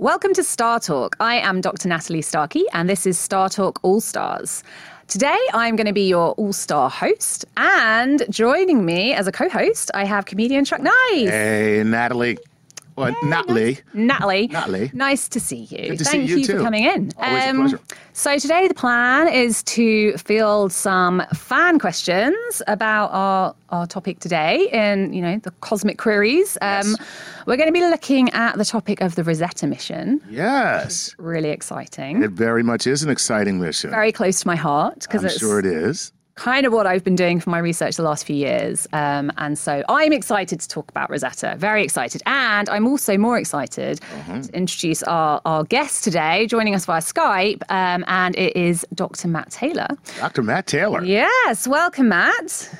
Welcome to Star Talk. I am Dr. Natalie Starkey, and this is Star Talk All Stars. Today, I'm going to be your all star host, and joining me as a co host, I have comedian Chuck Nice. Hey, Natalie. Well, Natalie. Natalie. Natalie. Nice to see you. Good to see Thank you you, too. for coming in. Um, a pleasure. So today the plan is to field some fan questions about our, our topic today in, you know, the cosmic queries. Um, We're going to be looking at the topic of the Rosetta mission. Yes. Really exciting. It very much is an exciting mission. Very close to my heart because I'm it's sure it is. Kind of what I've been doing for my research the last few years. Um, and so I'm excited to talk about Rosetta, very excited. And I'm also more excited Uh-huh. to introduce our, our guest today, joining us via Skype. Um, and it is Dr. Matt Taylor. Dr. Matt Taylor. Yes, welcome, Matt.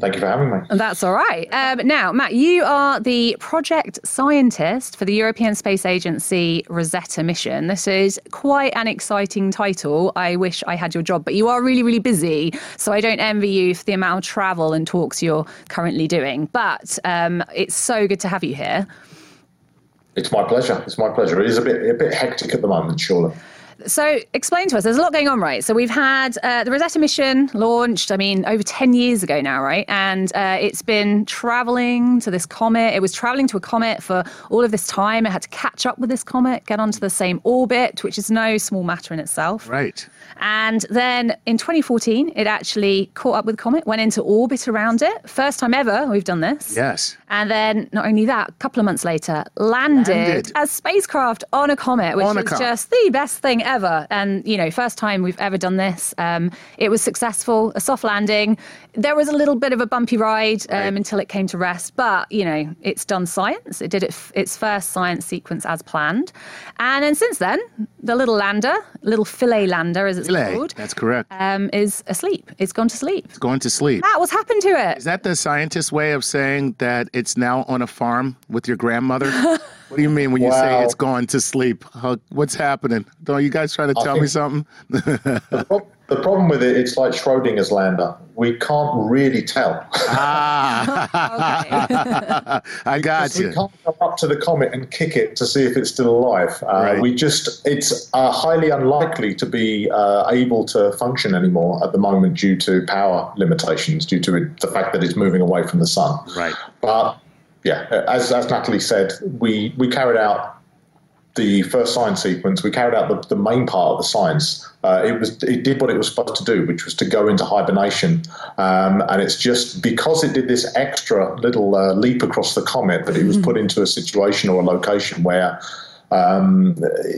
Thank you for having me. That's all right. Um, now, Matt, you are the project scientist for the European Space Agency Rosetta mission. This is quite an exciting title. I wish I had your job, but you are really, really busy. So I don't envy you for the amount of travel and talks you're currently doing. But um, it's so good to have you here. It's my pleasure. It's my pleasure. It is a bit a bit hectic at the moment, surely. So, explain to us. There's a lot going on, right? So, we've had uh, the Rosetta mission launched. I mean, over ten years ago now, right? And uh, it's been traveling to this comet. It was traveling to a comet for all of this time. It had to catch up with this comet, get onto the same orbit, which is no small matter in itself. Right. And then in 2014, it actually caught up with the comet, went into orbit around it. First time ever we've done this. Yes. And then, not only that, a couple of months later, landed, Landed. as spacecraft on a comet, which On is just the best thing ever. And, you know, first time we've ever done this. Um, it was successful, a soft landing. There was a little bit of a bumpy ride um, Right. until it came to rest, but, you know, it's done science. It did it, its first science sequence as planned. And then since then, the little lander, little Philae lander, as it's Delay. called, That's correct. um, is asleep. It's gone to sleep. It's going to sleep. Matt, what's happened to it? Is that the scientist's way of saying that it's now on a farm with your grandmother? what do you mean when you say Wow. it's gone to sleep? How, what's happening? Don't you guys trying to I tell me something? The, prob- the problem with it, it's like Schrodinger's lander. We can't really tell. ah, I got we you. can't go up to the comet and kick it to see if it's still alive. Uh, Right. We just, it's uh, highly unlikely to be uh, able to function anymore at the moment due to power limitations, due to it, the fact that it's moving away from the sun. Right. But yeah, as, as Natalie said, we, we carried out the first science sequence. We carried out the, the main part of the science. Uh, it was it did what it was supposed to do, which was to go into hibernation. Um, and it's just because it did this extra little uh, leap across the comet that it was put into a situation or a location where um,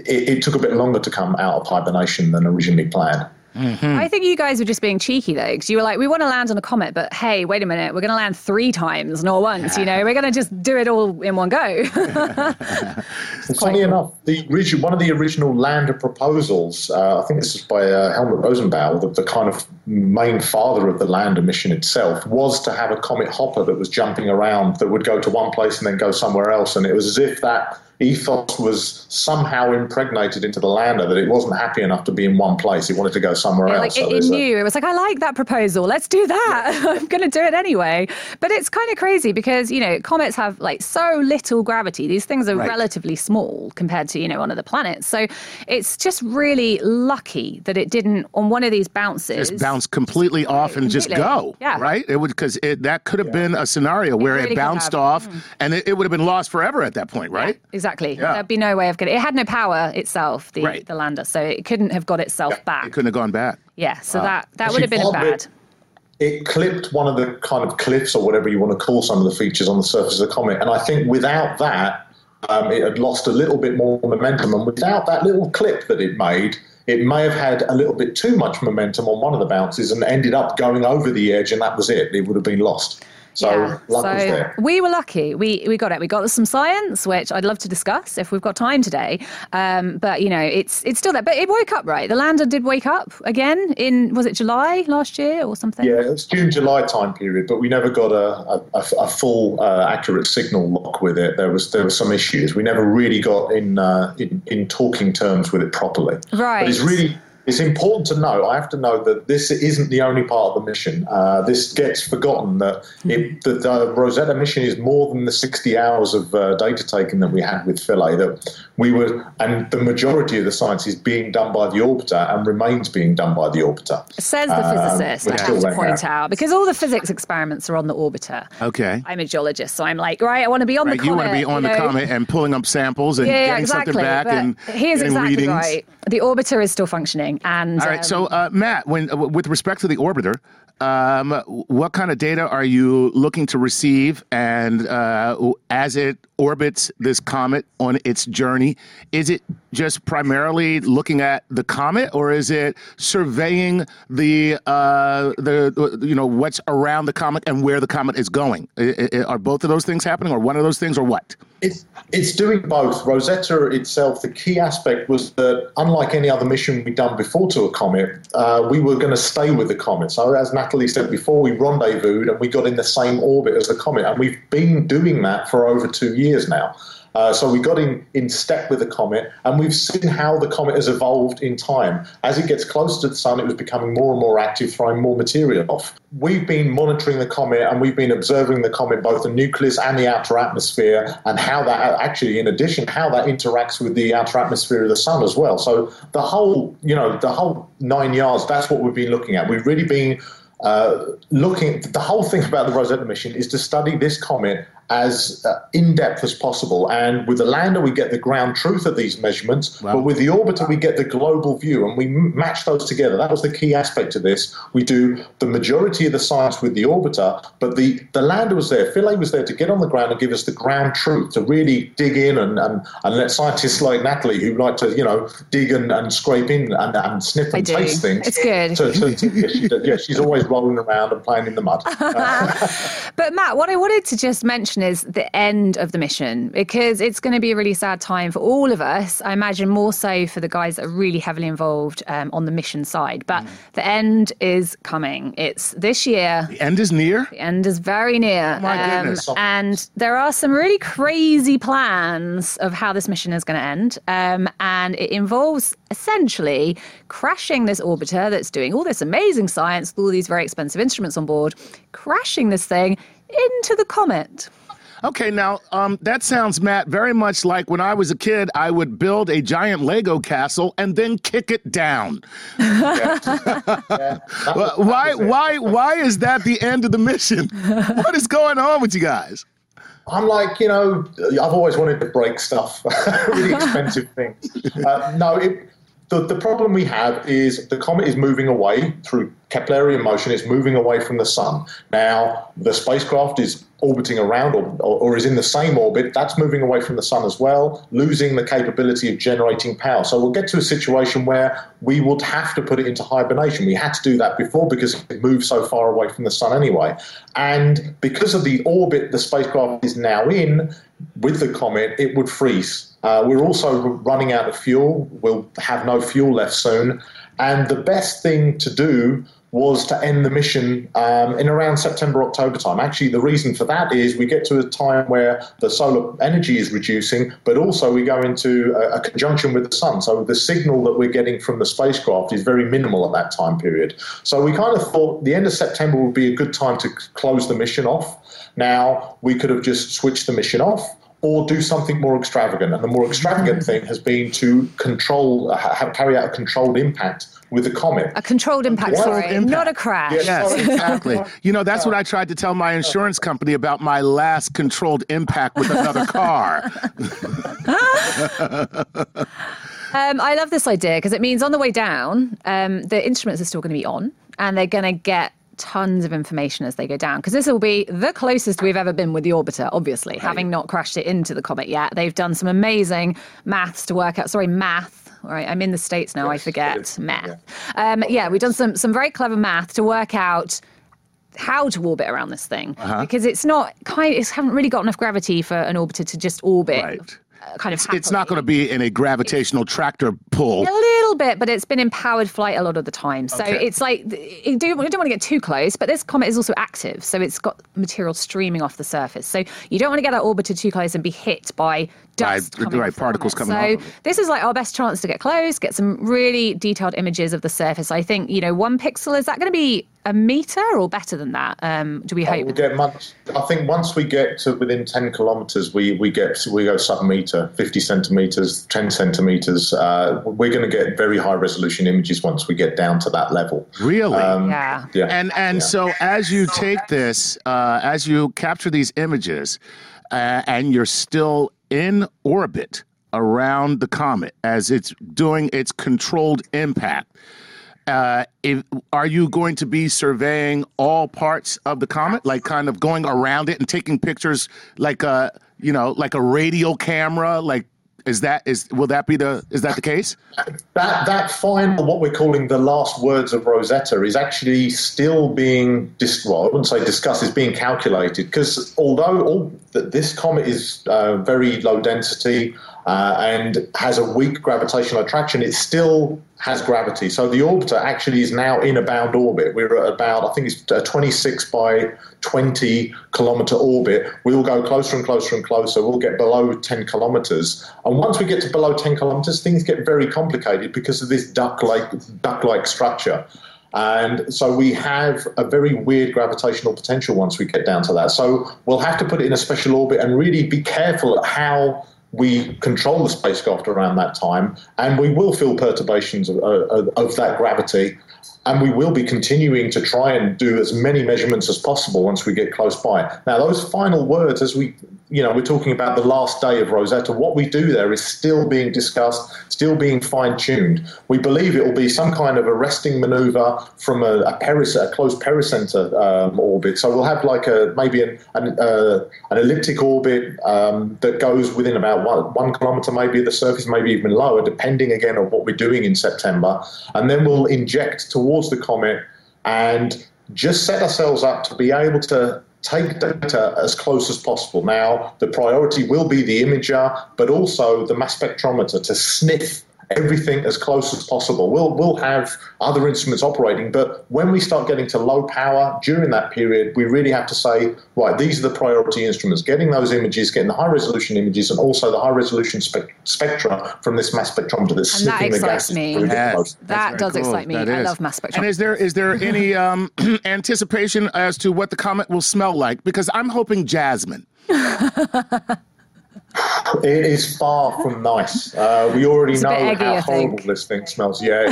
it, it took a bit longer to come out of hibernation than originally planned. I think you guys were just being cheeky though, because you were like, we want to land on a comet, but hey, wait a minute, we're going to land three times, not once. You know, we're going to just do it all in one go. Funny enough, the origi- one of the original lander proposals, uh, I think this is by uh, Helmut Rosenbauer, the, the kind of main father of the lander mission itself, was to have a comet hopper that was jumping around that would go to one place and then go somewhere else. And it was as if that ethos was somehow impregnated into the lander that it wasn't happy enough to be in one place. It wanted to go somewhere Yeah, else. like So it, it there's a- knew it was like I like that proposal. Let's do that. I'm going to do it anyway. But it's kind of crazy because you know comets have like so little gravity. These things are Right. relatively small compared to you know one of the planets. So it's just really lucky that it didn't on one of these bounces. Just bounce completely off and just go. Yeah. Right? It would because that could have been a scenario where really it bounced have. off mm. and it, it would have been lost forever at that point, right? Exactly. Yeah. There'd be no way of getting. It had no power itself, the Right. the lander, so it couldn't have got itself It back. It couldn't have gone back. Yeah. So that that would have been bad. it- it clipped one of the kind of cliffs or whatever you want to call some of the features on the surface of the comet. And I think without that, um, it had lost a little bit more momentum. And without that little clip that it made, it may have had a little bit too much momentum on one of the bounces and ended up going over the edge, and that was it. It would have been lost. So yeah. was So there. we were lucky. We we got it. We got some science, which I'd love to discuss if we've got time today. Um, but you know, it's it's still there. But it woke up, right? The lander did wake up again in was it July last year or something? Yeah, it's June, July time period, but we never got a, a, a full uh, accurate signal lock with it. There was there were some issues. We never really got in uh, in, in talking terms with it properly. Right. But it's really it's important to know. I have to know that this isn't the only part of the mission. Uh, this gets forgotten that it, that the Rosetta mission is more than the 60 hours of uh, data taking that we had with Philae. That we were, and the majority of the science is being done by the orbiter and remains being done by the orbiter. Says the Um, physicist, I have to point out. out, because all the physics experiments are on the orbiter. Okay. I'm a geologist, so I'm like, right, I want to be on Right, the you comet. want to be on the know. comet and pulling up samples and Yeah, yeah, getting exactly. something back and here's getting exactly readings. right. The orbiter is still functioning, and All right. So, um, uh, Matt, when uh, with respect to the orbiter, um, what kind of data are you looking to receive? And uh, as it orbits this comet on its journey, is it just primarily looking at the comet, or is it surveying the uh, the you know what's around the comet and where the comet is going? I- I- are both of those things happening, or one of those things, or what? It's it's doing both. Rosetta itself, the key aspect was that unlike any other mission we'd done before to a comet, uh, we were going to stay with the comet. So as Natalie said before, we rendezvoused and we got in the same orbit as the comet, and we've been doing that for over two years now. Uh, so we got in, in step with the comet, and we've seen how the comet has evolved in time. As it gets closer to the sun, it was becoming more and more active, throwing more material off. We've been monitoring the comet, and we've been observing the comet, both the nucleus and the outer atmosphere, and how that actually, in addition, how that interacts with the outer atmosphere of the sun as well. So the whole, you know, the whole nine yards. That's what we've been looking at. We've really been uh, looking. The whole thing about the Rosetta mission is to study this comet as uh, in depth as possible. And with the lander, we get the ground truth of these measurements, Wow. but with the orbiter, we get the global view, and we m- match those together. That was the key aspect of this. We do the majority of the science with the orbiter, but the, the lander was there. Philae was there to get on the ground and give us the ground truth, to really dig in and, and, and let scientists like Natalie, who like to, you know, dig and, and scrape in and, and sniff I and do. taste things. It's good. So, so, yeah, she, yeah, she's always rolling around and playing in the mud. But Matt, what I wanted to just mention is the end of the mission because it's going to be a really sad time for all of us. I imagine more so for the guys that are really heavily involved um, on the mission side. But the end is coming. It's this year. The end is near. The end is very near. Um, my goodness. And there are some really crazy plans of how this mission is going to end. Um, and it involves essentially crashing this orbiter that's doing all this amazing science with all these very expensive instruments on board, crashing this thing into the comet. Okay, now um, that sounds, Matt, very much like when I was a kid, I would build a giant Lego castle and then kick it down. Well, why, why, why is that the end of the mission? what is going on with you guys? I'm like, you know, I've always wanted to break stuff, really expensive things. Uh, no, it, the, the problem we have is the comet is moving away through Keplerian motion. It's moving away from the sun. Now, the spacecraft is orbiting around or, or, is in the same orbit. That's moving away from the sun as well, losing the capability of generating power. So we'll get to a situation where we would have to put it into hibernation. We had to do that before because it moved so far away from the sun anyway. And because of the orbit the spacecraft is now in with the comet, it would freeze. Uh, we're also running out of fuel. We'll have no fuel left soon. And the best thing to do was to end the mission um, in around September, October time. Actually, the reason for that is we get to a time where the solar energy is reducing, but also we go into a, a, conjunction with the sun. So the signal that we're getting from the spacecraft is very minimal at that time period. So we kind of thought the end of September would be a good time to close the mission off. Now, we could have just switched the mission off or do something more extravagant. And the more extravagant thing has been to control, have, carry out a controlled impact with the comet. A controlled impact, sorry, impact. not a crash. Yes, yes exactly. you know, that's what I tried to tell my insurance company about my last controlled impact with another car. Um, I love this idea because it means on the way down, um, the instruments are still going to be on and they're going to get tons of information as they go down because this will be the closest we've ever been with the orbiter obviously right. having not crashed it into the comet yet they've done some amazing maths to work out sorry math all right i'm in the states now yes, i forget math yeah. Um, yeah we've done some some very clever math to work out how to orbit around this thing uh-huh. because it's not kind it haven't really got enough gravity for an orbiter to just orbit right Uh, kind of. It's not going to be in a gravitational tractor pull. A little bit, but it's been in powered flight a lot of the time. So okay. it's like you don't, you don't want to get too close, but this comet is also active, so it's got material streaming off the surface. So you don't want to get that orbiter too close and be hit by dust right, right particles coming so this is like our best chance to get close, get some really detailed images of the surface. I think you know one pixel is that going to be a meter or better than that? Um, do we hope? We'll get much. I think once we get to within ten kilometres, we we get we go sub meter, fifty centimetres, ten centimetres. Uh, we're going to get very high resolution images once we get down to that level. Really? Um, yeah. Yeah. And and yeah. so as you take this, uh, as you capture these images, uh, and you're still in orbit around the comet as it's doing its controlled impact uh, if, are you going to be surveying all parts of the comet, like kind of going around it and taking pictures, like a you know, like a radio camera, like is that is will that be the is that the case? That that final what we're calling the last words of Rosetta is actually still being dis- well, I wouldn't say discussed, is being calculated. Because although all this comet is uh, very low density, uh, and has a weak gravitational attraction, it still has gravity. So the orbiter actually is now in a bound orbit. We're at about, I think it's a 26 by 20 kilometer orbit. We'll go closer and closer and closer. We'll get below 10 kilometers. And once we get to below 10 kilometers, things get very complicated because of this duck-like, duck-like structure. And so we have a very weird gravitational potential once we get down to that. So we'll have to put it in a special orbit and really be careful at how we control the spacecraft around that time, and we will feel perturbations of, uh, of, of, that gravity, and we will be continuing to try and do as many measurements as possible once we get close by. Now, those final words, as we, you know, we're talking about the last day of Rosetta. What we do there is still being discussed, still being fine tuned. We believe it will be some kind of arresting maneuver from a, a, peris, a closed pericenter um, orbit. So we'll have like a maybe an an, uh, an elliptic orbit um, that goes within about one, one kilometer, maybe at the surface, maybe even lower, depending again on what we're doing in September. And then we'll inject towards the comet and just set ourselves up to be able to take data as close as possible. Now, the priority will be the imager, but also the mass spectrometer to sniff everything as close as possible. We'll we'll have other instruments operating, but when we start getting to low power during that period, we really have to say, right, these are the priority instruments. Getting those images, getting the high resolution images, and also the high resolution spe- spectra from this mass spectrometer that's and sniffing that the gas. Me. Yes, that does cool. excite me. That I is. love mass spectrometry. And is there is there any um, anticipation as to what the comet will smell like? Because I'm hoping jasmine. It is far from nice. Uh, we already it's know eggy, how horrible this thing smells. Yeah,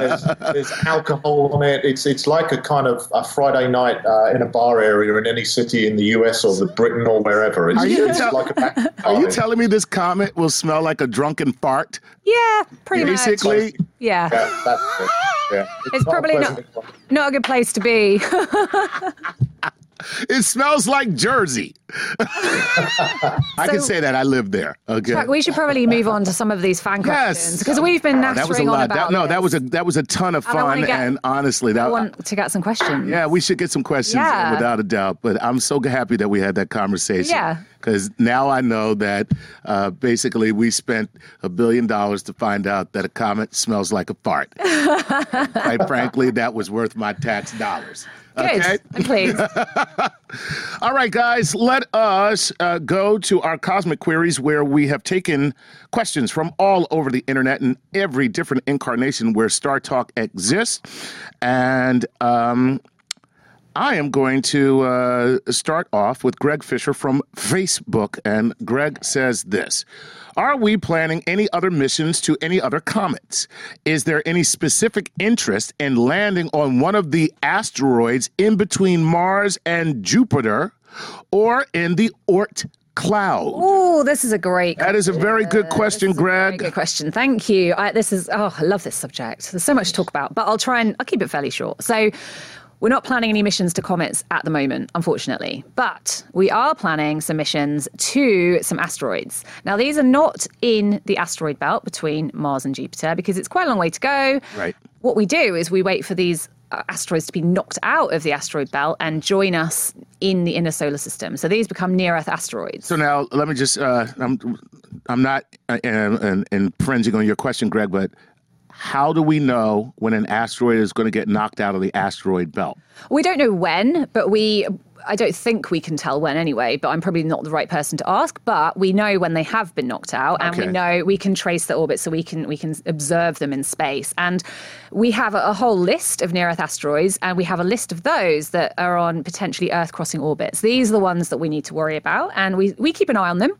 there's, there's, alcohol on it. It's it's like a kind of a Friday night uh, in a bar area in any city in the US or the Britain or wherever. It's, are you, it's tell- like Are you telling me this comet will smell like a drunken fart? Yeah, pretty Basically, much. Yeah. yeah, that's it. Yeah. It's, it's probably not, not a good place to be. It smells like Jersey. I can say that I live there. Okay. Chuck, we should probably move on to some of these fan questions because we've been Oh, that was a lot. That- no, this. that was a that was a ton of And fun. get- and honestly, that I want to get some questions. yeah, we should get some questions Yeah. without a doubt. But I'm so happy that we had that conversation. Yeah. Because now I know that uh, basically we spent a billion dollars to find out that a comet smells like a fart. Quite frankly, that was worth my tax dollars. Good. Okay. I'm pleased. All right, guys, let us uh, go to our cosmic queries where we have taken questions from all over the internet and every different incarnation where Star Talk exists. And um, I am going to uh, start off with Greg Fisher from Facebook. And Greg says this Are we planning any other missions to any other comets? Is there any specific interest in landing on one of the asteroids in between Mars and Jupiter or in the Oort cloud? Oh, this is a great. That is a very good question, Greg. good question. Thank you. I, this is oh, I love this subject. There's so much to talk about, but I'll try and I'll keep it fairly short. So. We're not planning any missions to comets at the moment, unfortunately, but we are planning some missions to some asteroids. Now, these are not in the asteroid belt between Mars and Jupiter because it's quite a long way to go. Right. What we do is we wait for these uh, asteroids to be knocked out of the asteroid belt and join us in the inner solar system. So these become near Earth asteroids. So now let me just, uh, I'm, I'm not uh, uh, infringing on your question, Greg, but how do we know when an asteroid is going to get knocked out of the asteroid belt? We don't know when, but we. I don't think we can tell when anyway, but I'm probably not the right person to ask. But we know when they have been knocked out, and Okay. we know we can trace the orbit, so we can we can observe them in space. And we have a, a whole list of near Earth asteroids, and we have a list of those that are on potentially Earth crossing orbits. These are the ones that we need to worry about, and we we keep an eye on them,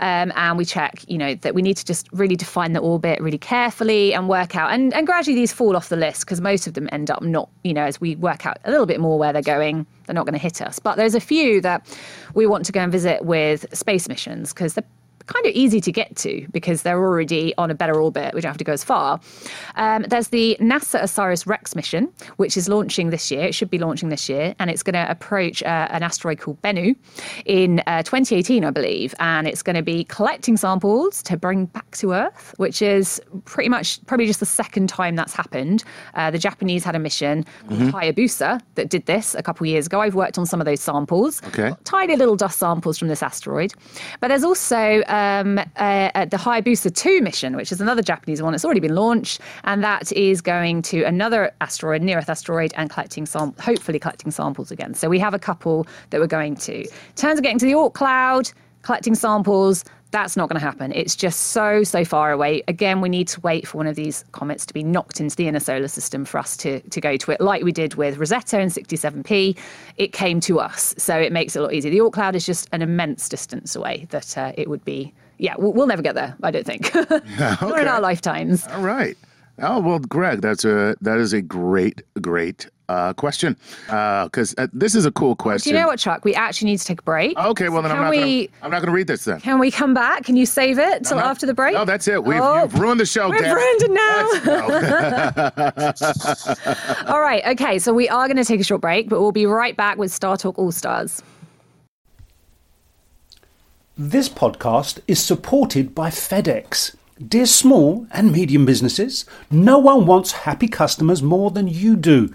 um, and we check. You know that we need to just really define the orbit really carefully and work out, and and gradually these fall off the list because most of them end up not. You know, as we work out a little bit more where they're going, they're not going to hit us. But there's a few that we want to go and visit with space missions because they're kind of easy to get to because they're already on a better orbit. We don't have to go as far. Um, there's the NASA OSIRIS REx mission, which is launching this year. It should be launching this year, and it's going to approach uh, an asteroid called Bennu in uh, 2018, I believe. And it's going to be collecting samples to bring back to Earth, which is pretty much probably just the second time that's happened. Uh, the Japanese had a mission called Hayabusa that did this a couple years ago. I've worked on some of those samples Okay. tiny little dust samples from this asteroid. But there's also um, uh, the Hayabusa 2 mission, which is another Japanese one. It's already been launched, and that is going to another asteroid, near Earth asteroid, and collecting sam- hopefully collecting samples again. So we have a couple that we're going to. In terms of getting to the Oort cloud, collecting samples. That's not going to happen. It's just so, so far away. Again, we need to wait for one of these comets to be knocked into the inner solar system for us to, to go to it, like we did with Rosetta and 67P. It came to us, so it makes it a lot easier. The Oort cloud is just an immense distance away that uh, it would be. Yeah, we'll, we'll never get there, I don't think. Not in our lifetimes. All right. Oh well, Greg, that's a that is a great great uh, question because uh, this is a cool question. Do you know what, Chuck? We actually need to take a break. Okay, well then I'm Can not we- gonna I'm not gonna read this then. Can we come back? Can you save it till No, no. after the break? No, that's it. We've Oh, you've ruined the show. We've damn ruined it now. No. All right. Okay. So we are going to take a short break, but we'll be right back with Star Talk All Stars. This podcast is supported by FedEx. Dear small and medium businesses, no one wants happy customers more than you do.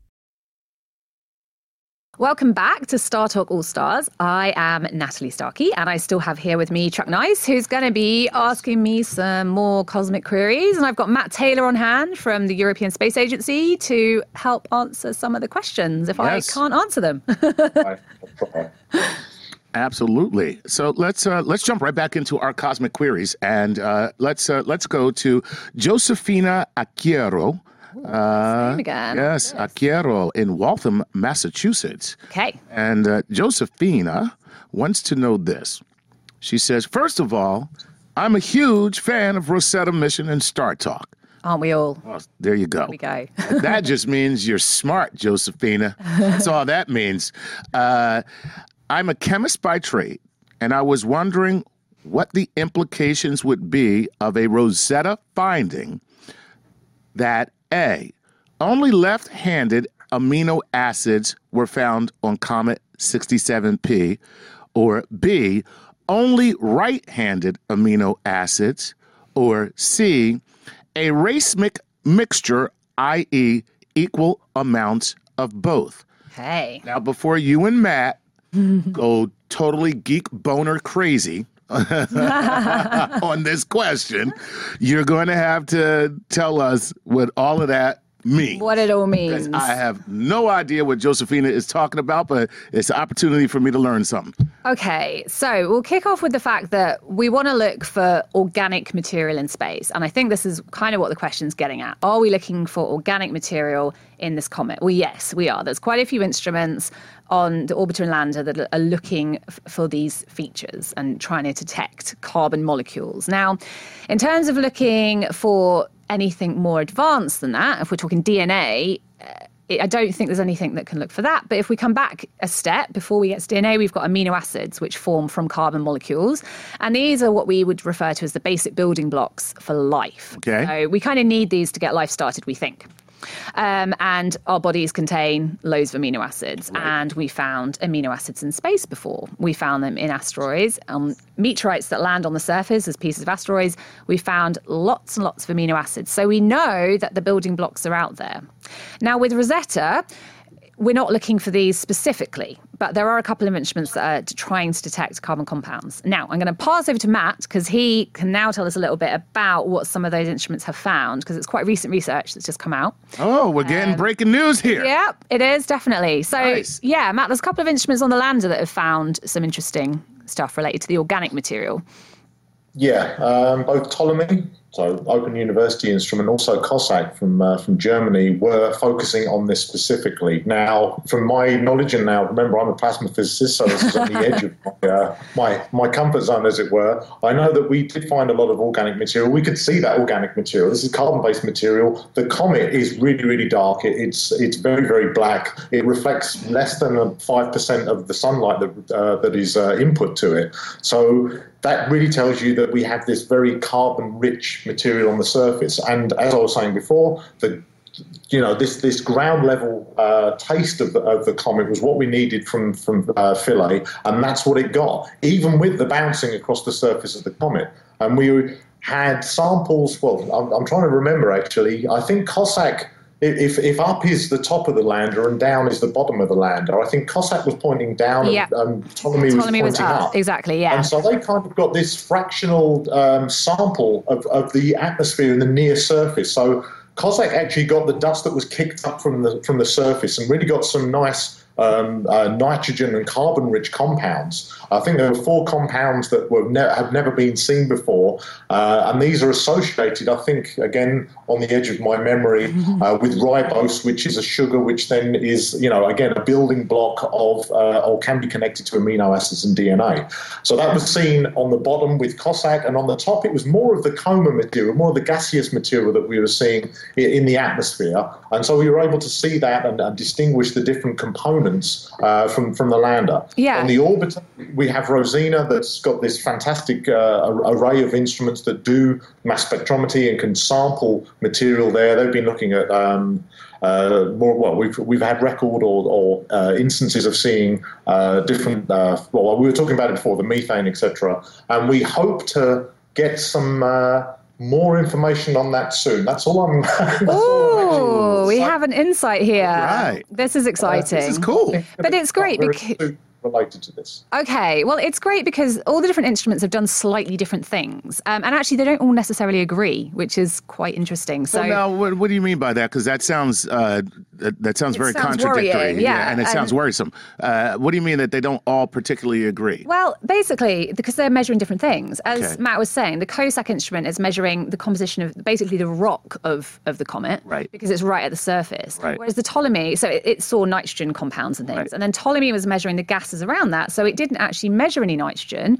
Welcome back to Star Talk All Stars. I am Natalie Starkey, and I still have here with me Chuck Nice, who's going to be asking me some more cosmic queries. And I've got Matt Taylor on hand from the European Space Agency to help answer some of the questions if Yes. I can't answer them. Absolutely. So let's uh, let's jump right back into our cosmic queries, and uh, let's uh, let's go to Josefina Uh, again. Yes, Acquiero in Waltham, Massachusetts. okay. And uh, Josephina wants to know this. She says, first of all, I'm a huge fan of Rosetta Mission and Star Talk. Aren't we all? Oh, there you go. There we go. that just means you're smart, Josephina. That's all that means. Uh, I'm a chemist by trade, and I was wondering what the implications would be of a Rosetta finding that A, only left handed amino acids were found on Comet 67P, or B, only right handed amino acids, or C, a racemic mixture, i.e., equal amounts of both. Hey. Now, before you and Matt go totally geek boner crazy on this question, you're going to have to tell us what all of that means. What it all means. I have no idea what Josephina is talking about, but it's an opportunity for me to learn something. Okay, so we'll kick off with the fact that we want to look for organic material in space. And I think this is kind of what the question's getting at. Are we looking for organic material in this comet? Well, yes, we are. There's quite a few instruments on the orbiter and lander that are looking f- for these features and trying to detect carbon molecules. Now, in terms of looking for anything more advanced than that, if we're talking DNA, eh, I don't think there's anything that can look for that. But if we come back a step before we get to DNA, we've got amino acids which form from carbon molecules. And these are what we would refer to as the basic building blocks for life. Okay. So we kind of need these to get life started, we think. Um, and our bodies contain loads of amino acids. And we found amino acids in space before. We found them in asteroids, um, meteorites that land on the surface as pieces of asteroids. We found lots and lots of amino acids. So we know that the building blocks are out there. Now, with Rosetta, we're not looking for these specifically, but there are a couple of instruments that are trying to detect carbon compounds. Now, I'm going to pass over to Matt because he can now tell us a little bit about what some of those instruments have found because it's quite recent research that's just come out. Oh, we're getting breaking news here. Yeah, it is definitely. So, Nice. yeah, Matt, there's a couple of instruments on the lander that have found some interesting stuff related to the organic material. Yeah, um, both Ptolemy, so Open University instrument, also COSAC from uh, from Germany, were focusing on this specifically. Now, from my knowledge, and now remember, I'm a plasma physicist, so this is on the edge of my, uh, my my comfort zone, as it were. I know that we did find a lot of organic material. We could see that organic material. This is carbon-based material. The comet is really, really dark. It, it's it's very, very black. It reflects less than five percent of the sunlight that uh, that is uh, input to it. So that really tells you that we have this very carbon rich material on the surface. And as I was saying before, the you know this this ground level uh, taste of the, of the comet was what we needed from from uh, Philae, and that's what it got, even with the bouncing across the surface of the comet. And we had samples. Well, I'm, I'm trying to remember actually. I think COSAC. If, if up is the top of the lander and down is the bottom of the lander, I think COSAC was pointing down Yeah. and, and Ptolemy, Ptolemy was was pointing up. up. Exactly, yeah. And so they kind of got this fractional um, sample of, of the atmosphere in the near surface. So COSAC actually got the dust that was kicked up from the from the surface and really got some nice um, uh, nitrogen and carbon rich compounds. I think there were four compounds that were ne- have never been seen before, uh, and these are associated, I think, again on the edge of my memory, uh, with ribose, which is a sugar which then is, you know, again a building block of uh, or can be connected to amino acids and DNA. So that was seen on the bottom with COSAC, and on the top it was more of the coma material, more of the gaseous material that we were seeing in the atmosphere, and so we were able to see that and, and distinguish the different components uh, from from the lander. Yeah. On the orbiter, we have Rosina that's got this fantastic uh, array of instruments that do mass spectrometry and can sample material there. They've been looking at um, uh, more. Well, we've we've had record or, or uh, instances of seeing uh, different. Uh, well, we were talking about it before, the methane, etc. And we hope to get some. Uh, more information on that soon. That's all I'm. that's all Oh, we have an insight here. Right. This is exciting. This is cool. But it's great because soon related to this. Okay, well, it's great because all the different instruments have done slightly different things, um, and actually they don't all necessarily agree, which is quite interesting. So So now, what, what do you mean by that? Because that sounds uh, that, that sounds very sounds contradictory. worrying, yeah, and it sounds worrisome. Uh, what do you mean that they don't all particularly agree? Well, basically, because they're measuring different things. As Okay. Matt was saying, the COSAC instrument is measuring the composition of basically the rock of, of the comet, Right. Because it's right at the surface. Right. Whereas the Ptolemy, so it, it saw nitrogen compounds and things, Right. and then Ptolemy was measuring the gases around that, so it didn't actually measure any nitrogen.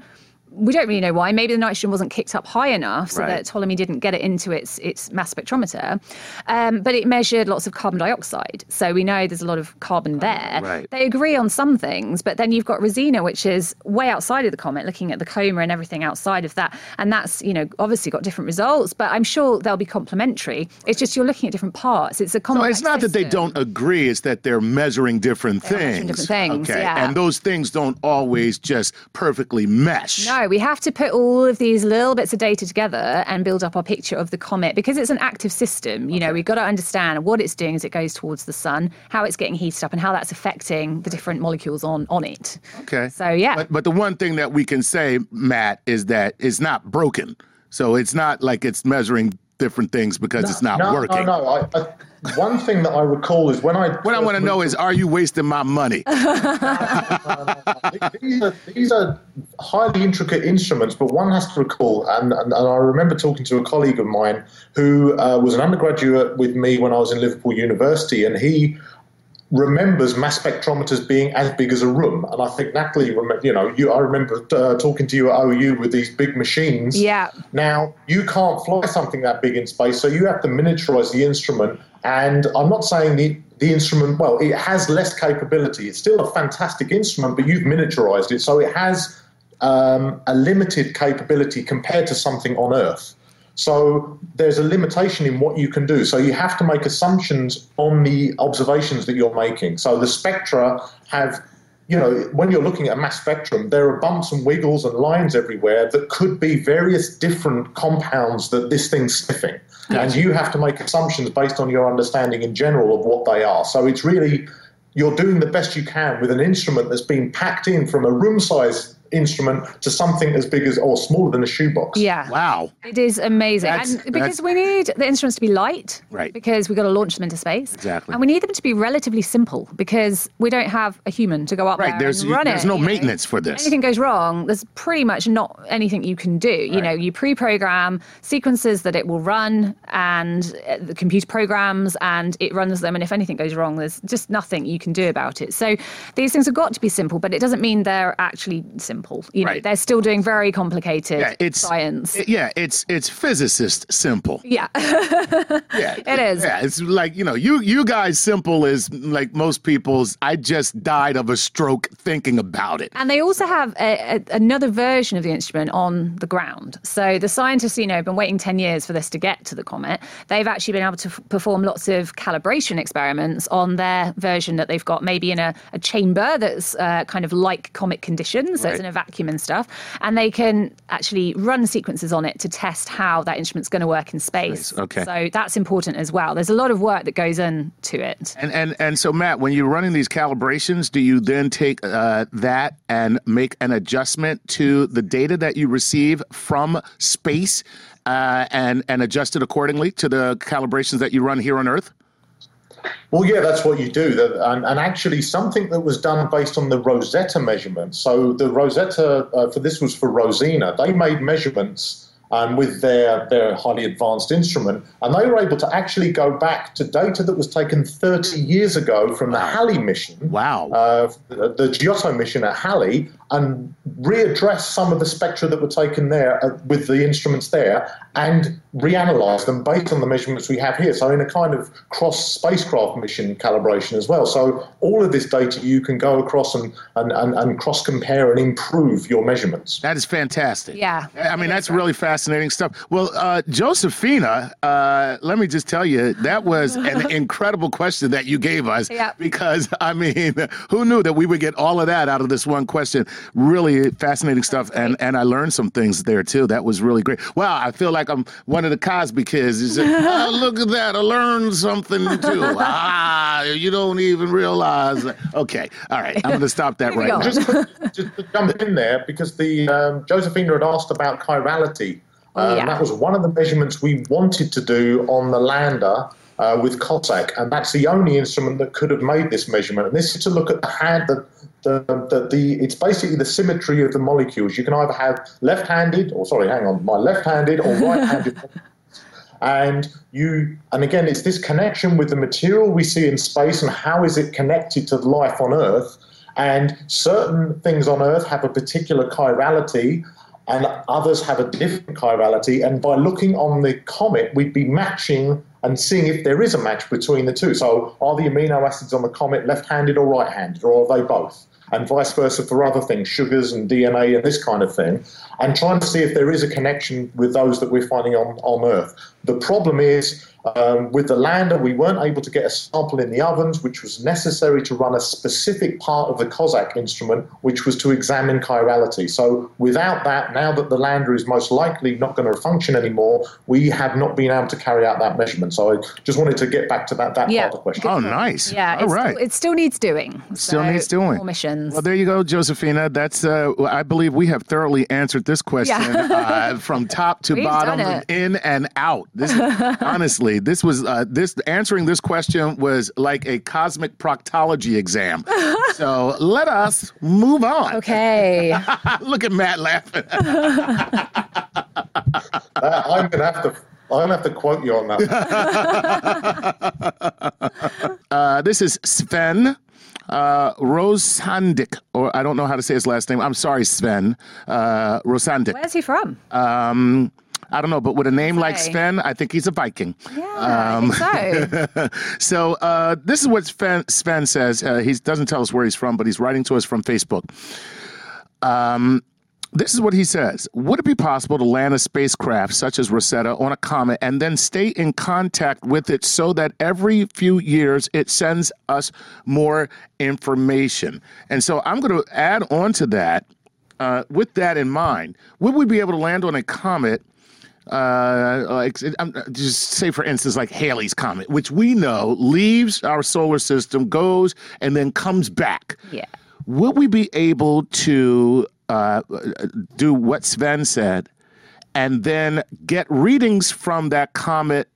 We don't really know why. Maybe the nitrogen wasn't kicked up high enough so Right. that Ptolemy didn't get it into its its mass spectrometer. Um, but it measured lots of carbon dioxide, so we know there's a lot of carbon there. Right. They agree on some things, but then you've got Rosina, which is way outside of the comet, looking at the coma and everything outside of that. And that's, you know, obviously got different results, but I'm sure they'll be complementary. It's just you're looking at different parts. It's a No, it's not that they don't agree; it's that they're measuring different They're things. measuring different things, okay, yeah. and those things don't always just perfectly mesh. No, we have to put all of these little bits of data together and build up our picture of the comet because it's an active system. You know, we've got to understand what it's doing as it goes towards the sun, how it's getting heated up, and how that's affecting the different molecules on, on it. Okay. So, yeah. But, but the one thing that we can say, Matt, is that it's not broken. So it's not like it's measuring different things because it's not no, working. No, no. I, I, one thing that I recall is when I. What I want to know is, are you wasting my money? these are, these are highly intricate instruments, but one has to recall, and, and, and I remember talking to a colleague of mine who uh, was an undergraduate with me when I was in Liverpool University, and he remembers mass spectrometers being as big as a room. And I think Natalie, you know, you, I remember uh, talking to you at OU with these big machines. Yeah. Now, you can't fly something that big in space, so you have to miniaturize the instrument. And I'm not saying the, the instrument, well, it has less capability. It's still a fantastic instrument, but you've miniaturized it, so it has um, a limited capability compared to something on Earth. So there's a limitation in what you can do. So you have to make assumptions on the observations that you're making. So the spectra have, you know, when you're looking at a mass spectrum, there are bumps and wiggles and lines everywhere that could be various different compounds that this thing's sniffing. And you have to make assumptions based on your understanding in general of what they are. So it's really, you're doing the best you can with an instrument that's been packed in from a room size instrument to something as big as or smaller than a shoebox. Yeah. Wow. It is amazing. That's- and because we need the instruments to be light. Right. Because we've got to launch them into space. Exactly. And we need them to be relatively simple because we don't have a human to go up Right, there there's- and run there's it. no you know. maintenance for this. If anything goes wrong, there's pretty much not anything you can do. You know, you pre-program sequences that it will run and uh, the computer programs and it runs them and if anything goes wrong, there's just nothing you can do about it. So these things have got to be simple, but it doesn't mean they're actually simple. You know, Right. they're still doing very complicated Yeah, it's science. it- yeah, it's it's physicist simple. yeah. Yeah, It is. Yeah, it's like you know, you you guys simple is like most people's. I just died of a stroke thinking about it. And they also have a, a, another version of the instrument on the ground. So the scientists, you know, have been waiting 10 years for this to get to the comet. They've actually been able to f- perform lots of calibration experiments on their version that they've got, maybe in a, a chamber that's uh, kind of like comet conditions, so it's in a vacuum and stuff. And they can actually run sequences on it to test how that instrument's going to work in space. Okay. So that's important as well. There's a lot of work that goes into it. And and and so Matt, when you're running these calibrations, do you then take uh, that and make an adjustment to the data that you receive from space, uh, and and adjust it accordingly to the calibrations that you run here on Earth? Well, yeah, that's what you do. And, and actually, something that was done based on the Rosetta measurements. So the Rosetta, uh, for this was for Rosina. They made measurements um, with their their highly advanced instrument, and they were able to actually go back to data that was taken 30 years ago from the Halley mission. Wow. Uh, the, the Giotto mission at Halley, and readdress some of the spectra that were taken there uh, with the instruments there, and reanalyze them based on the measurements we have here. So in a kind of cross spacecraft mission calibration as well. So all of this data you can go across and and, and, and cross compare and improve your measurements. That is fantastic. Yeah. I mean, that's really fascinating stuff. Well, uh, Josephina, uh, let me just tell you, that was an incredible question that you gave us. Yeah. Because, I mean, who knew that we would get all of that out of this one question? Really fascinating stuff. And, and I learned some things there, too. That was really great. Wow, I feel like I'm one of the Cosby kids. Oh, look at that. I learned something, too. ah, you don't even realize. Okay. All right. I'm going to stop that right go. now. just, quick- just to jump in there because the um, Josephina had asked about chirality. Um, Yeah. That was one of the measurements we wanted to do on the lander uh, with COSAC, and that's the only instrument that could have made this measurement. And this is to look at the hand, the, the, the, the it's basically the symmetry of the molecules. You can either have left-handed, or sorry, hang on, my left-handed or right-handed. and you and again it's this connection with the material we see in space and how is it connected to life on earth and certain things on earth have a particular chirality and others have a different chirality and by looking on the comet we'd be matching and seeing if there is a match between the two so are the amino acids on the comet left-handed or right-handed or are they both and vice versa for other things, sugars and DNA and this kind of thing, and trying to see if there is a connection with those that we're finding on, on Earth. The problem is um, with the lander, we weren't able to get a sample in the ovens, which was necessary to run a specific part of the COSAC instrument, which was to examine chirality. So without that, now that the lander is most likely not going to function anymore, we have not been able to carry out that measurement. So I just wanted to get back to that, that Yeah. part of the question. Oh, nice. Yeah, All it's right. still, it still needs doing. Still So, needs doing. More missions. Well, there you go, Josephina. That's uh, I believe we have thoroughly answered this question Yeah. uh, from top to We've bottom, in and out. This honestly, this was uh, this answering this question was like a cosmic proctology exam. so let us move on. okay. Look at Matt laughing. Uh, I'm going to have to. I'm going to have to quote you on that. Uh, this is Sven. Uh, Rosandik, or I don't know how to say his last name. I'm sorry, Sven. Uh, Rosandik. Where's he from? Um, I don't know, but with a name like? Sven, I think he's a Viking. yeah, think so. So uh, this is what Sven, Sven says. Uh, he doesn't tell us where he's from, but he's writing to us from Facebook. Um, this is what he says. Would it be possible to land a spacecraft such as Rosetta on a comet and then stay in contact with it so that every few years it sends us more information? And so I'm going to add on to that, uh, with that in mind, would we be able to land on a comet? Uh, like um, just say for instance, like Halley's comet, which we know leaves our solar system, goes and then comes back. Yeah. Would we be able to uh, do what Sven said, and then get readings from that comet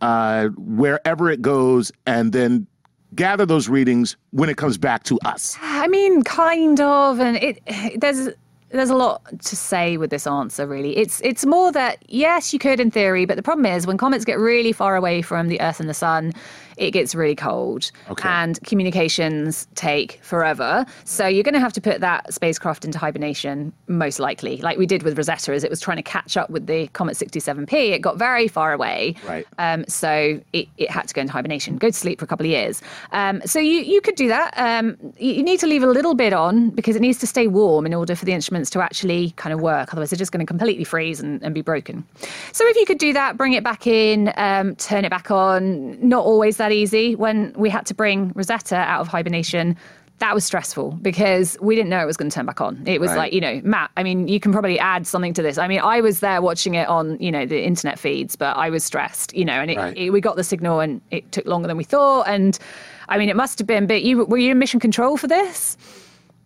uh, wherever it goes, and then gather those readings when it comes back to us? I mean, kind of, and it there's there's a lot to say with this answer. Really, it's it's more that yes, you could in theory, but the problem is when comets get really far away from the Earth and the Sun, it gets really cold, Okay. and communications take forever. So you're going to have to put that spacecraft into hibernation, most likely, like we did with Rosetta, as it was trying to catch up with the Comet 67P. It got very far away, Right. um, so it, it had to go into hibernation, go to sleep for a couple of years. Um, so you, you could do that. Um, you, you need to leave a little bit on because it needs to stay warm in order for the instruments to actually kind of work. Otherwise, they're just going to completely freeze and, and be broken. So if you could do that, bring it back in, um, turn it back on. Not always that easy. When we had to bring Rosetta out of hibernation, that was stressful because we didn't know it was going to turn back on. It was Right. like, you know, Matt, I mean, you can probably add something to this. I mean, I was there watching it on, you know, the internet feeds, but I was stressed, you know, and it, Right. it- we got the signal and it took longer than we thought. And I mean, it must have been, but you were you in mission control for this?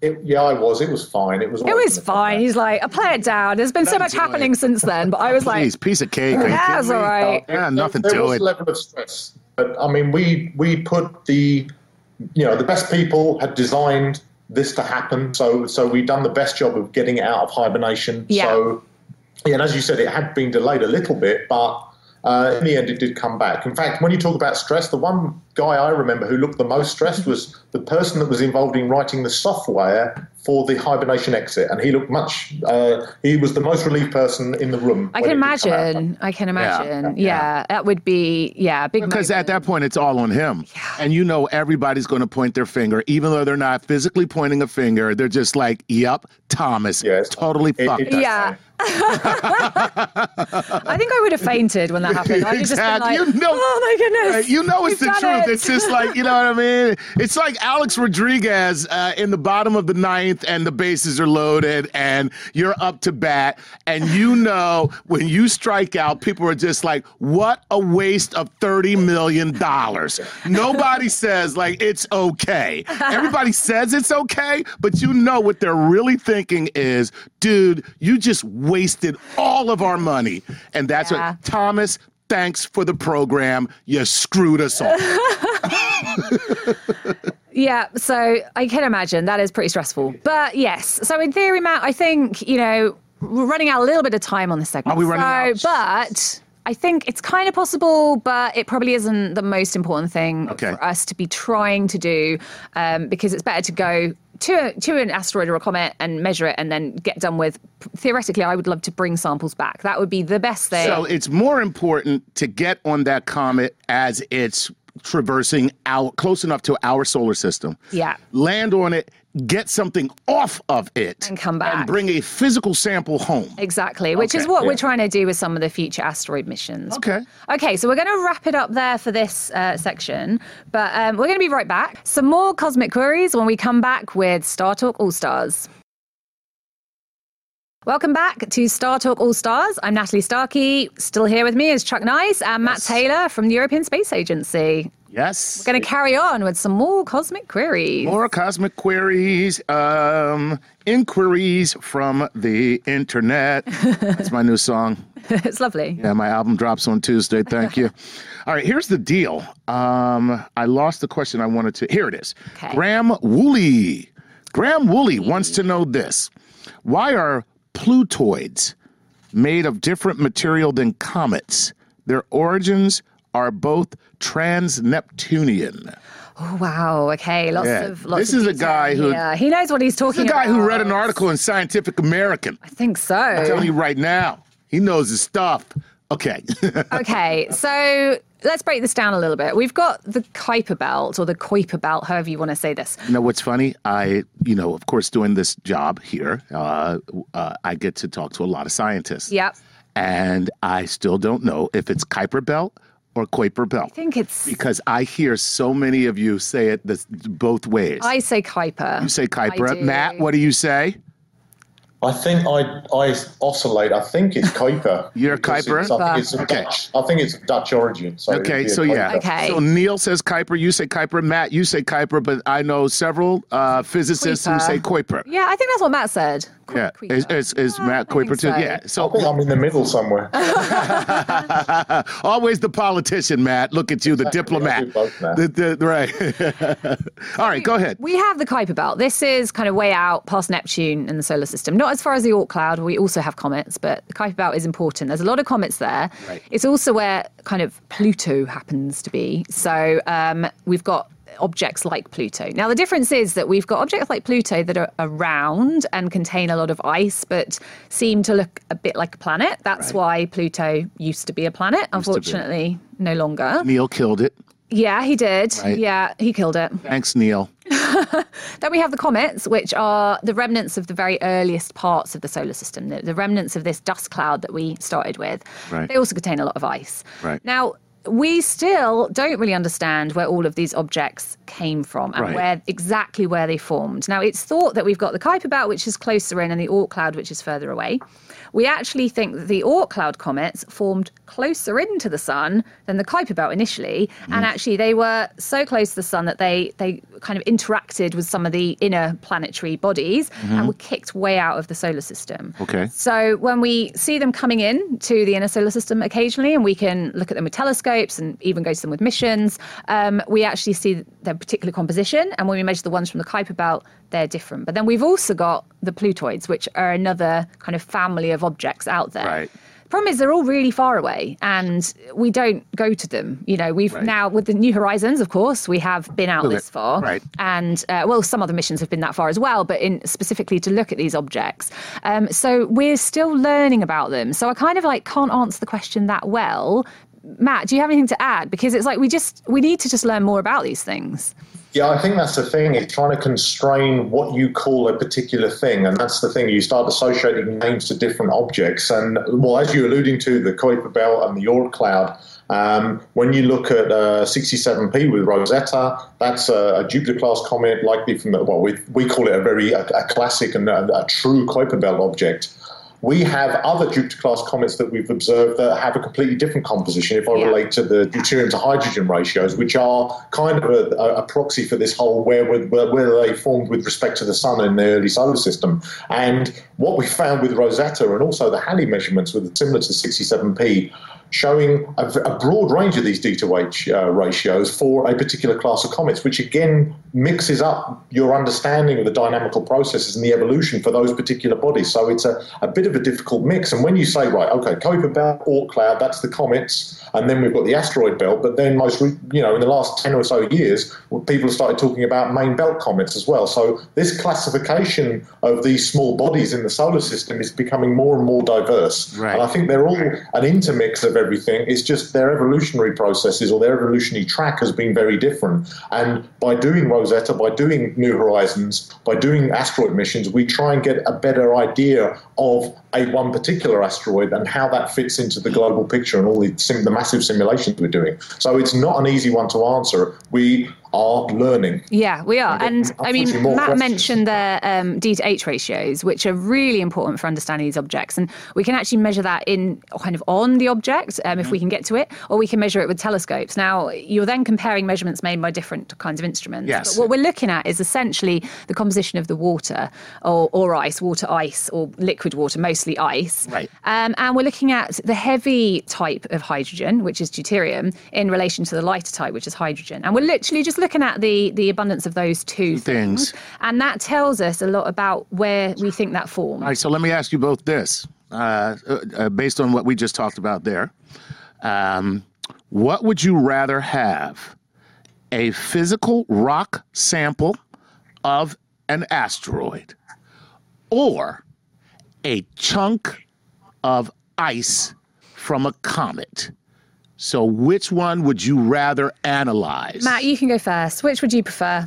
It, yeah, I was. It was fine. It was. It was fine. He's like, I play it down. There's been so much Enjoy happening since then, but I was like, piece of cake. yeah, it's all right. Yeah, nothing there to was it. a level of stress. But I mean, we we put the you know the best people had designed this to happen, so so we've done the best job of getting it out of hibernation. Yeah. So yeah, and as you said, it had been delayed a little bit, but. Uh, in the end, it did come back. In fact, when you talk about stress, the one guy I remember who looked the most stressed was the person that was involved in writing the software for the hibernation exit, and he looked much. Uh, he was the most relieved person in the room. I can it did come out. imagine. I can imagine. yeah. Yeah, that would be yeah, big. Because at that point, it's all on him. And you know, everybody's going to point their finger, even though they're not physically pointing a finger. They're just like, yep, Thomas. Yes. Totally It- fucked. it does Yeah. I think I would have fainted when that happened. I'd just Exactly. like, You know- oh my goodness. Uh, You know it's the truth. it." It's just like, you know what I mean? It's like Alex Rodriguez uh, in the bottom of the ninth and the bases are loaded and you're up to bat. And you know when you strike out, people are just like, what a waste of $30 million. Nobody says, like, it's okay. Everybody says it's okay, but you know what they're really thinking is, dude, you just wasted all of our money. And that's Yeah. what Thomas thanks for the program. You screwed us all. Yeah, so I can imagine that is pretty stressful. But yes, so in theory, Matt, I think, you know, we're running out a little bit of time on this segment. Are we running so, out? But I think it's kind of possible, but it probably isn't the most important thing Okay. for us to be trying to do um, because it's better to go to, to an asteroid or a comet and measure it and then get done with. Theoretically, I would love to bring samples back. That would be the best thing. So it's more important to get on that comet as it's traversing out close enough to our solar system. Yeah. Land on it, get something off of it, And come back. and bring a physical sample home. Exactly, which is Okay, what we're trying to do with some of the future asteroid missions. Okay. Okay, so we're going to wrap it up there for this uh, section, but um, we're going to be right back. Some more cosmic queries when we come back with Star Talk All Stars. Welcome back to Star Talk All Stars. I'm Natalie Starkey. Still here with me is Chuck Nice and Matt Taylor from the European Space Agency. Yes. We're going to carry on with some more cosmic queries. More cosmic queries, um, inquiries from the internet. That's my new song. it's lovely. Yeah, my album drops on Tuesday. Thank you. All right, here's the deal. Um, I lost the question I wanted to. Here it is. Okay. Graham Woolley. Graham Woolley wants to know this: Why are Plutoids made of different material than comets? Their origins are both trans-Neptunian. Oh, wow. Okay. Lots Yeah. of lots This of is a guy who- Yeah, he knows what he's talking is a guy about. who read an article in Scientific American. I think so. I'm telling you right now, he knows his stuff. Okay. okay, so let's break this down a little bit. We've got the Kuiper belt or the Kuiper belt, however you want to say this. You know what's funny? I, you know, of course, doing this job here, uh, uh, I get to talk to a lot of scientists. Yep. And I still don't know if it's Kuiper Belt or Kuiper Belt. I think it's. because I hear so many of you say it this, both ways. I say Kuiper. you say Kuiper. Matt, what do you say? I think I I oscillate. I think it's Kuiper. You're because Kuiper? it's- I think it's a Okay. Dutch. I think it's Dutch origin. So Okay, be a so yeah. Okay. So Neil says Kuiper, you say Kuiper, Matt, you say Kuiper, but I know several uh, physicists who say Kuiper. Yeah, I think that's what Matt said. Ku- Yeah, Kuiper. is, is, is Yeah, Matt Kuiper too? so. Yeah. I So think I'm in the middle somewhere. always the politician, Matt. Look at you, the diplomat. Both. The- the- right. All right, go ahead. We have the Kuiper belt. This is kind of way out past Neptune in the solar system. Not as far as the Oort cloud. We also have comets, but the Kuiper belt is important. There's a lot of comets there. Right. It's also where kind of Pluto happens to be. So um, we've got objects like Pluto. Now, the difference is that we've got objects like Pluto that are around and contain a lot of ice, but seem to look a bit like a planet. That's why Pluto used to be a planet. Unfortunately, no longer. Neil killed it. Yeah, he did. Right. Yeah, he killed it. Thanks, Neil. Then we have the comets, which are the remnants of the very earliest parts of the solar system, the, the remnants of this dust cloud that we started with. Right. They also contain a lot of ice. Right. Now, we still don't really understand where all of these objects came from and Right. where exactly where they formed. Now, it's thought that we've got the Kuiper belt, which is closer in, and the Oort cloud, which is further away. We actually think that the Oort cloud comets formed closer into the sun than the Kuiper belt initially, Mm. and actually they were so close to the sun that they they kind of interacted with some of the inner planetary bodies and were kicked way out of the solar system. Okay. So when we see them coming in to the inner solar system occasionally, and we can look at them with telescopes telescopes and even go to them with missions, um, we actually see their particular composition. And when we measure the ones from the Kuiper Belt, they're different. But then we've also got the Plutoids, which are another kind of family of objects out there. Right. Problem is, they're all really far away, and we don't go to them. You know, we've Right. now with the New Horizons, of course, we have been out this far, right. And uh, well, some other missions have been that far as well, but in specifically to look at these objects. Um, so we're still learning about them. So I kind of like can't answer the question that well. Matt, do you have anything to add? Because it's like we just we need to just learn more about these things. Yeah, I think that's the thing. It's trying to constrain what you call a particular thing, and that's the thing. You start associating names to different objects, and well, as you're alluding to, the Kuiper Belt and the Oort cloud. Um, when you look at uh, 67P with Rosetta, that's a, a Jupiter-class comet, likely from the well, we, we call it a very a, a classic and a, a true Kuiper Belt object. We have other Jupiter-class comets that we've observed that have a completely different composition. If I Yeah. relate to the deuterium to hydrogen ratios, which are kind of a, a, proxy for this whole where, where where they formed with respect to the sun in the early solar system. And what we found with Rosetta and also the Halley measurements were similar to 67P, showing a, a broad range of these D to H uh, ratios for a particular class of comets, which again mixes up your understanding of the dynamical processes and the evolution for those particular bodies. So it's a, a bit of a difficult mix. And when you say, right, okay, Kuiper Belt, Oort cloud, that's the comets, and then we've got the asteroid belt, but then most, re- you know, in the last 10 or so years, people have started talking about main belt comets as well. So this classification of these small bodies in the solar system is becoming more and more diverse. Right. And I think they're all an intermix of everything. It's just their evolutionary processes or their evolutionary track has been very different. And by doing Rosetta, by doing New Horizons, by doing asteroid missions, we try and get a better idea of a one particular asteroid and how that fits into the global picture and all the, sim- the massive simulations we're doing. So it's not an easy one to answer. We are learning. Yeah, we are. And And I mean, Matt questions. mentioned their um, D to H ratios, which are really important for understanding these objects. And we can actually measure that in kind of on the object um, if we can get to it, or we can measure it with telescopes. Now, you're then comparing measurements made by different kinds of instruments. Yes. But what we're looking at is essentially the composition of the water or, or ice, water ice, or liquid water, mostly ice. Right. Um, and we're looking at the heavy type of hydrogen, which is deuterium, in relation to the lighter type, which is hydrogen. And we're literally just looking at the, the abundance of those two Things. And that tells us a lot about where we think that formed. All right, so let me ask you both this, uh, uh, uh, based on what we just talked about there. Um, what would you rather have? A physical rock sample of an asteroid or a chunk of ice from a comet? So, which one would you rather analyze? Matt, you can go first. Which would you prefer?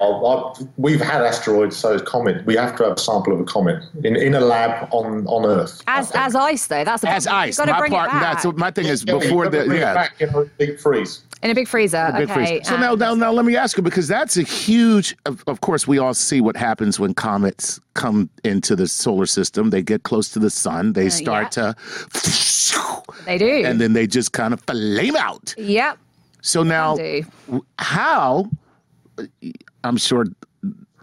I'll- I'll- we've had asteroids, so it's comet. We have to have a sample of a comet in, in a lab on, on Earth. As as ice, though. That's the As problem. ice. You've got to My bring part, it back. that's my thing is Yeah, before you've the bring it yeah. back in a deep freeze. in a big freezer. Big okay. freeze. So uh, now, now, now, let me ask you because that's a huge. Of, of course, we all see what happens when comets come into the solar system. They get close to the sun. They start to, they do. and then they just kind of flame out. yep. So now, how? I'm sure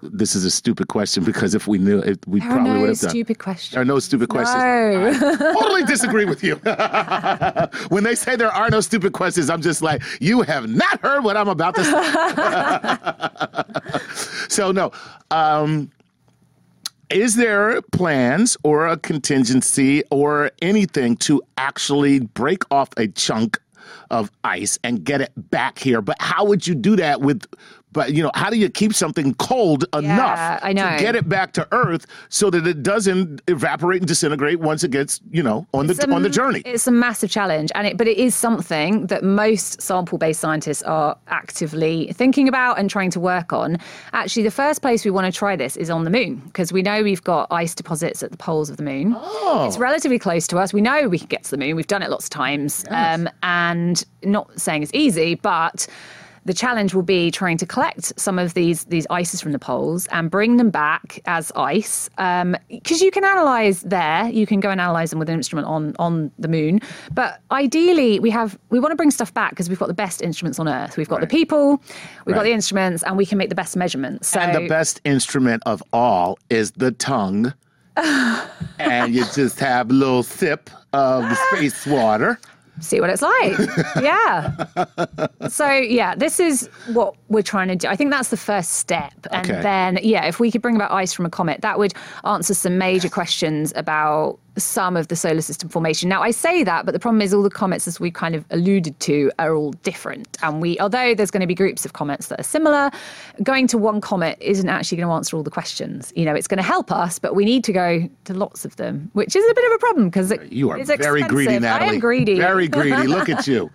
this is a stupid question because if we knew it, we There probably would have done. stupid questions. There are no stupid questions. No. totally disagree with you. when they say there are no stupid questions, I'm just like, you have not heard what I'm about to say. so no. Um, is there plans or a contingency or anything to actually break off a chunk of ice and get it back here? But how would you do that with? But you know, how do you keep something cold enough I know. to get it back to Earth so that it doesn't evaporate and disintegrate once it gets, you know, on the a- on the journey? It's a massive challenge, and it, but it is something that most sample-based scientists are actively thinking about and trying to work on. Actually, the first place we want to try this is on the moon because we know we've got ice deposits at the poles of the moon. Oh. It's relatively close to us. We know we can get to the moon. We've done it lots of times, um, and not saying it's easy, but. The challenge will be trying to collect some of these these ices from the poles and bring them back as ice, um, because you can analyze there. You can go and analyze them with an instrument on on the moon. But ideally, we have we want to bring stuff back because we've got the best instruments on Earth. We've got the people, we've got the instruments, and we can make the best measurements. So and the best instrument of all is the tongue. and you just have a little sip of the space water. See what it's like. yeah. So yeah, this is what we're trying to do. I think that's the first step, and Okay. then yeah, if we could bring about ice from a comet, that would answer some major questions about some of the solar system formation. Now I say that, but the problem is all the comets, as we kind of alluded to, are all different. And we, although there's going to be groups of comets that are similar, going to one comet isn't actually going to answer all the questions. You know, it's going to help us, but we need to go to lots of them, which is a bit of a problem because You are it's very greedy. Natalie. I am greedy. Very greedy. Look at you.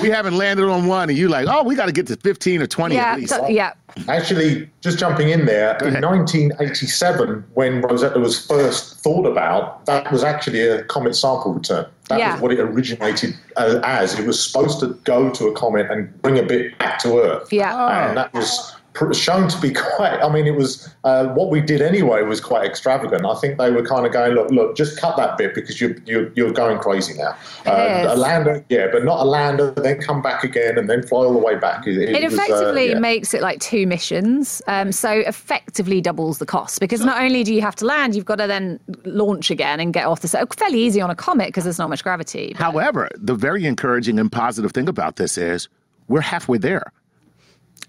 We haven't landed on one, and you like, oh, we got to get to 15 or 20 yeah, at least. so- yeah. Actually, just jumping in there, in 1987, when Rosetta was first thought about, that was actually a comet sample return. That Yeah. was what it originated uh, as. It was supposed to go to a comet and bring a bit back to Earth. Yeah. And that was pr- shown to be quite, I mean, it was, uh, what we did anyway was quite extravagant. I think they were kind of going, look, look, just cut that bit because you're, you're, you're going crazy now. Uh, is. a lander, yeah, but not a lander, then come back again and then fly all the way back. It, It was, uh, effectively yeah. makes it like two missions, um, so effectively doubles the cost because not only do you have to land, you've got to then launch again and get off the set. Fairly easy on a comet because there's not much gravity. However, the very encouraging and positive thing about this is we're halfway there.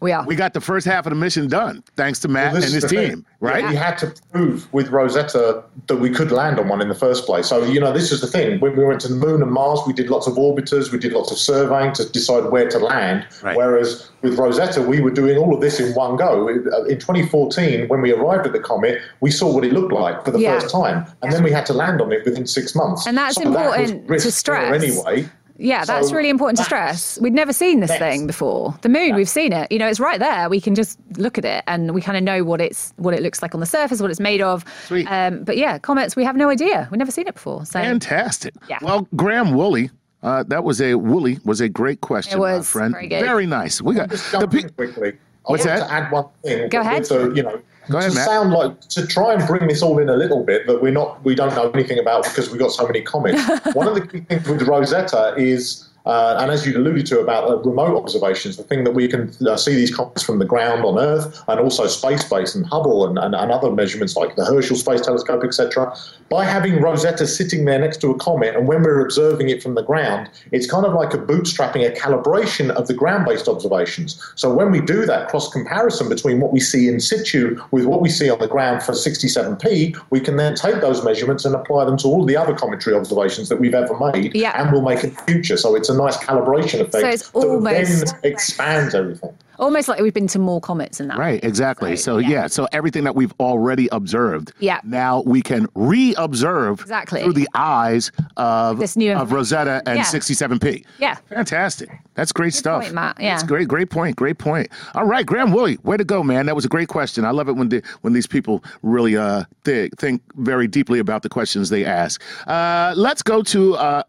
We are. We got the first half of the mission done, thanks to Matt Well, and his is the thing. team, right? We had to prove with Rosetta that we could land on one in the first place. So, you know, this is the thing. When we went to the moon and Mars, we did lots of orbiters, we did lots of surveying to decide where to land. Right. Whereas with Rosetta, we were doing all of this in one go. uh, In 2014, when we arrived at the comet, we saw what it looked like for the Yeah. first time. And then we had to land on it within six months. And that's So that was important to risk stress. Anyway. Yeah, that's So really important to stress. We'd never seen this Yes. thing before. The moon, we've seen it. You know, it's right there. We can just look at it and we kind of know what it's what it looks like on the surface, what it's made of. Sweet. Um, but yeah, comets, we have no idea. We've never seen it before. So Fantastic. Yeah. Well, Graham Woolley, uh, that was a Woolley was a great question, It was. my friend. Very good. nice. We got Just the jump pe- quickly. What's I want that? to add one thing. Go ahead. With the, you know, Go ahead, to Matt. sound like to try and bring this all in a little bit that we're not we don't know anything about because we've got so many comments. one of the key things with Rosetta is. Uh, and as you alluded to about uh, remote observations, the thing that we can uh, see these comets from the ground on Earth and also space-based and Hubble and, and, and other measurements like the Herschel Space Telescope, etc. By having Rosetta sitting there next to a comet, and when we're observing it from the ground, it's kind of like a bootstrapping, a calibration of the ground-based observations. So when we do that cross comparison between what we see in situ with what we see on the ground for 67p, we can then take those measurements and apply them to all the other cometary observations that we've ever made, Yeah. and we'll make in the future. So it's a nice calibration effect So it's that then almost- expands everything. almost like we've been to more comets than that. Right, way. exactly. So, yeah. so everything that we've already observed, Yeah. now we can re-observe Exactly. through the eyes of This new of Rosetta and Yeah. 67p. Yeah. Fantastic. That's great stuff. point, Matt. That's Yeah. great, great point. Great point. All right, Graham Woolley, way to go, man. That was a great question. I love it when the, when these people really uh think, think very deeply about the questions they ask. Uh, let's go to uh,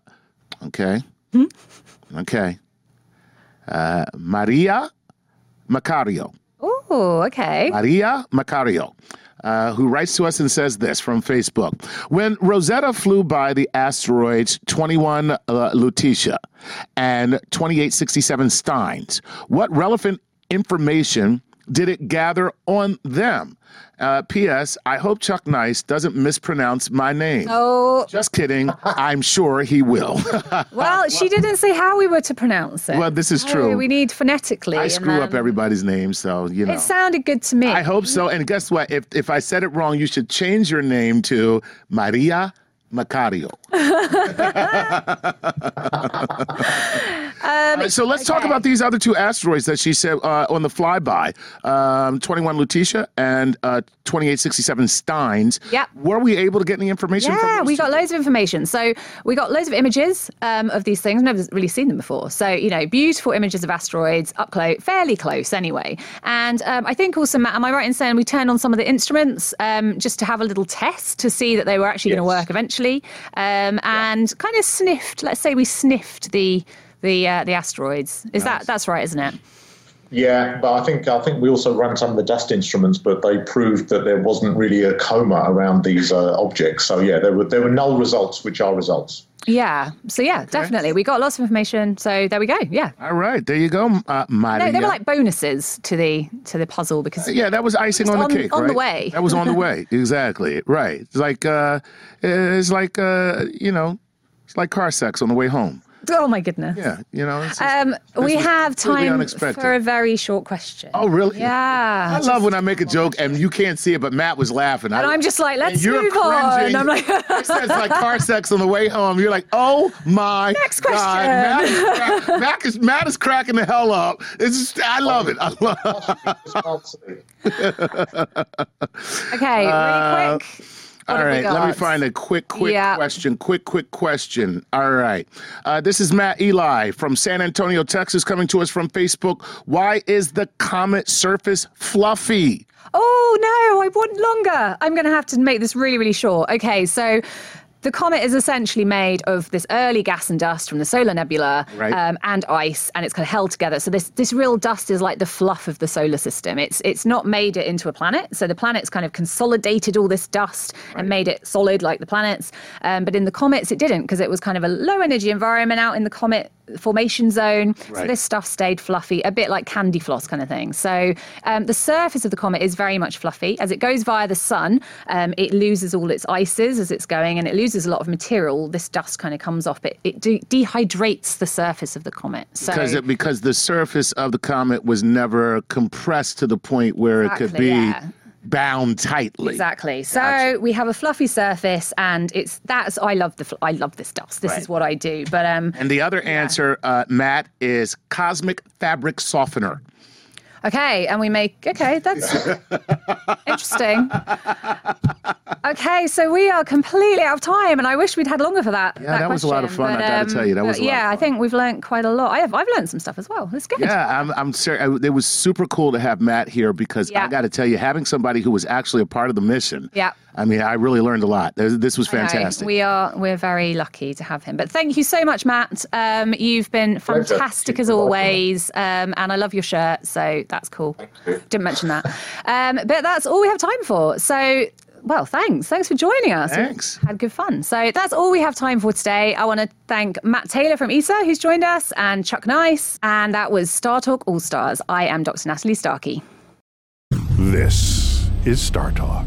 okay, Hmm? Okay, uh, Maria Macario. Oh, okay. Maria Macario, uh, who writes to us and says this from Facebook. When Rosetta flew by the asteroids 21 uh, Lutetia and 2867 Steins, what relevant information did it gather on them? Uh, P.S. I hope Chuck Nice doesn't mispronounce my name. Oh, Just kidding. I'm sure he will. well, she didn't say how we were to pronounce it. Well, this is true. we need phonetically. I screw up everybody's name, so you know. It sounded good to me. I hope so. And guess what? If if I said it wrong, you should change your name to Maria Macario. Uh, so let's talk Um, about these other two asteroids that she said uh, on the flyby um, 21 Lutetia and uh, 2867 Steins. Yep. Were we able to get any information from Yeah, we two? got loads of information. So we got loads of images um, of these things. Never really seen them before. So you know, beautiful images of asteroids up close, fairly close anyway. And um, I think also, Matt, am I right in saying we turned on some of the instruments um, just to have a little test to see that they were actually going to work eventually, um, and kind of sniffed. Let's say we sniffed the the uh, the asteroids. Is that that's right, isn't it? Yeah, but I think I think we also ran some of the dust instruments, but they proved that there wasn't really a coma around these uh, objects. So yeah, there were there were null results, which are results. Yeah. So yeah, definitely, we got lots of information. So there we go. Yeah. All right, there you go, uh, Maria. No, they were like bonuses to the to the puzzle because Yeah, that was icing on, on- the cake. on the way. That was on the way. Exactly. Right. It's like uh, it's like uh, you know, it's like car sex on the way home. Oh my goodness. Yeah, you know. it's just- Um, this we was have time for a very short question. Oh, really? Yeah. I love when I make a joke and you can't see it, but Matt was laughing. And I'm just like, let's and you're move on. cringing. I'm like, it says like car sex on the way home. You're like, oh my Next God. question. Matt is, crack- Matt, is, Matt is cracking the hell up. It's just, I love it. I love It. okay, really quick. What All right, let me find a quick, quick Yeah. question. Quick, quick question. All right. Uh, this is Matt Eli from San Antonio, Texas, coming to us from Facebook. Why is the comet surface fluffy? Oh no, I want longer. I'm going to have to make this really, really short. Okay, so. The comet is essentially made of this early gas and dust from the solar nebula Right. um, and ice, and it's kind of held together. So this this real dust is like the fluff of the solar system. It's it's not made it into a planet. So the planet's kind of consolidated all this dust and made it solid like the planets. Um, but in the comets, it didn't because it was kind of a low energy environment out in the comet formation zone. So this stuff stayed fluffy, a bit like candy floss kind of thing. So um, the surface of the comet is very much fluffy. As it goes via the sun, um, it loses all its ices as it's going, and it loses a lot of material. This dust kind of comes off. It, it de- dehydrates the surface of the comet. So Because it, because the surface of the comet was never compressed to the point where it could be yeah. Bound tightly. Exactly. So Gotcha. we have a fluffy surface, and it's that's I love the I love this dust. This Right. is what I do. But um, And the other answer, uh, Matt, is cosmic fabric softener. Okay, and we make okay. That's interesting. Okay, so we are completely out of time, and I wish we'd had longer for that. Yeah, that was a lot of question, fun, I gotta um, tell you, that was a lot of yeah. I think we've learned quite a lot. I have. I've learned some stuff as well. It's good. Yeah, I'm, I'm serious. It was super cool to have Matt here because I got to tell you, having somebody who was actually a part of the mission. Yeah. I mean, I really learned a lot. This, this was fantastic. We are. We're very lucky to have him. But thank you so much, Matt. Um, you've been fantastic You're as always, um, and I love your shirt. So that's cool. Didn't mention that. Um, but that's all we have time for. So. Well, thanks. Thanks for joining us. Thanks. Had good fun. So that's all we have time for today. I want to thank Matt Taylor from ESA, who's joined us, and Chuck Nice. And that was Star Talk All Stars. I am Dr. Natalie Starkey. This is Star Talk.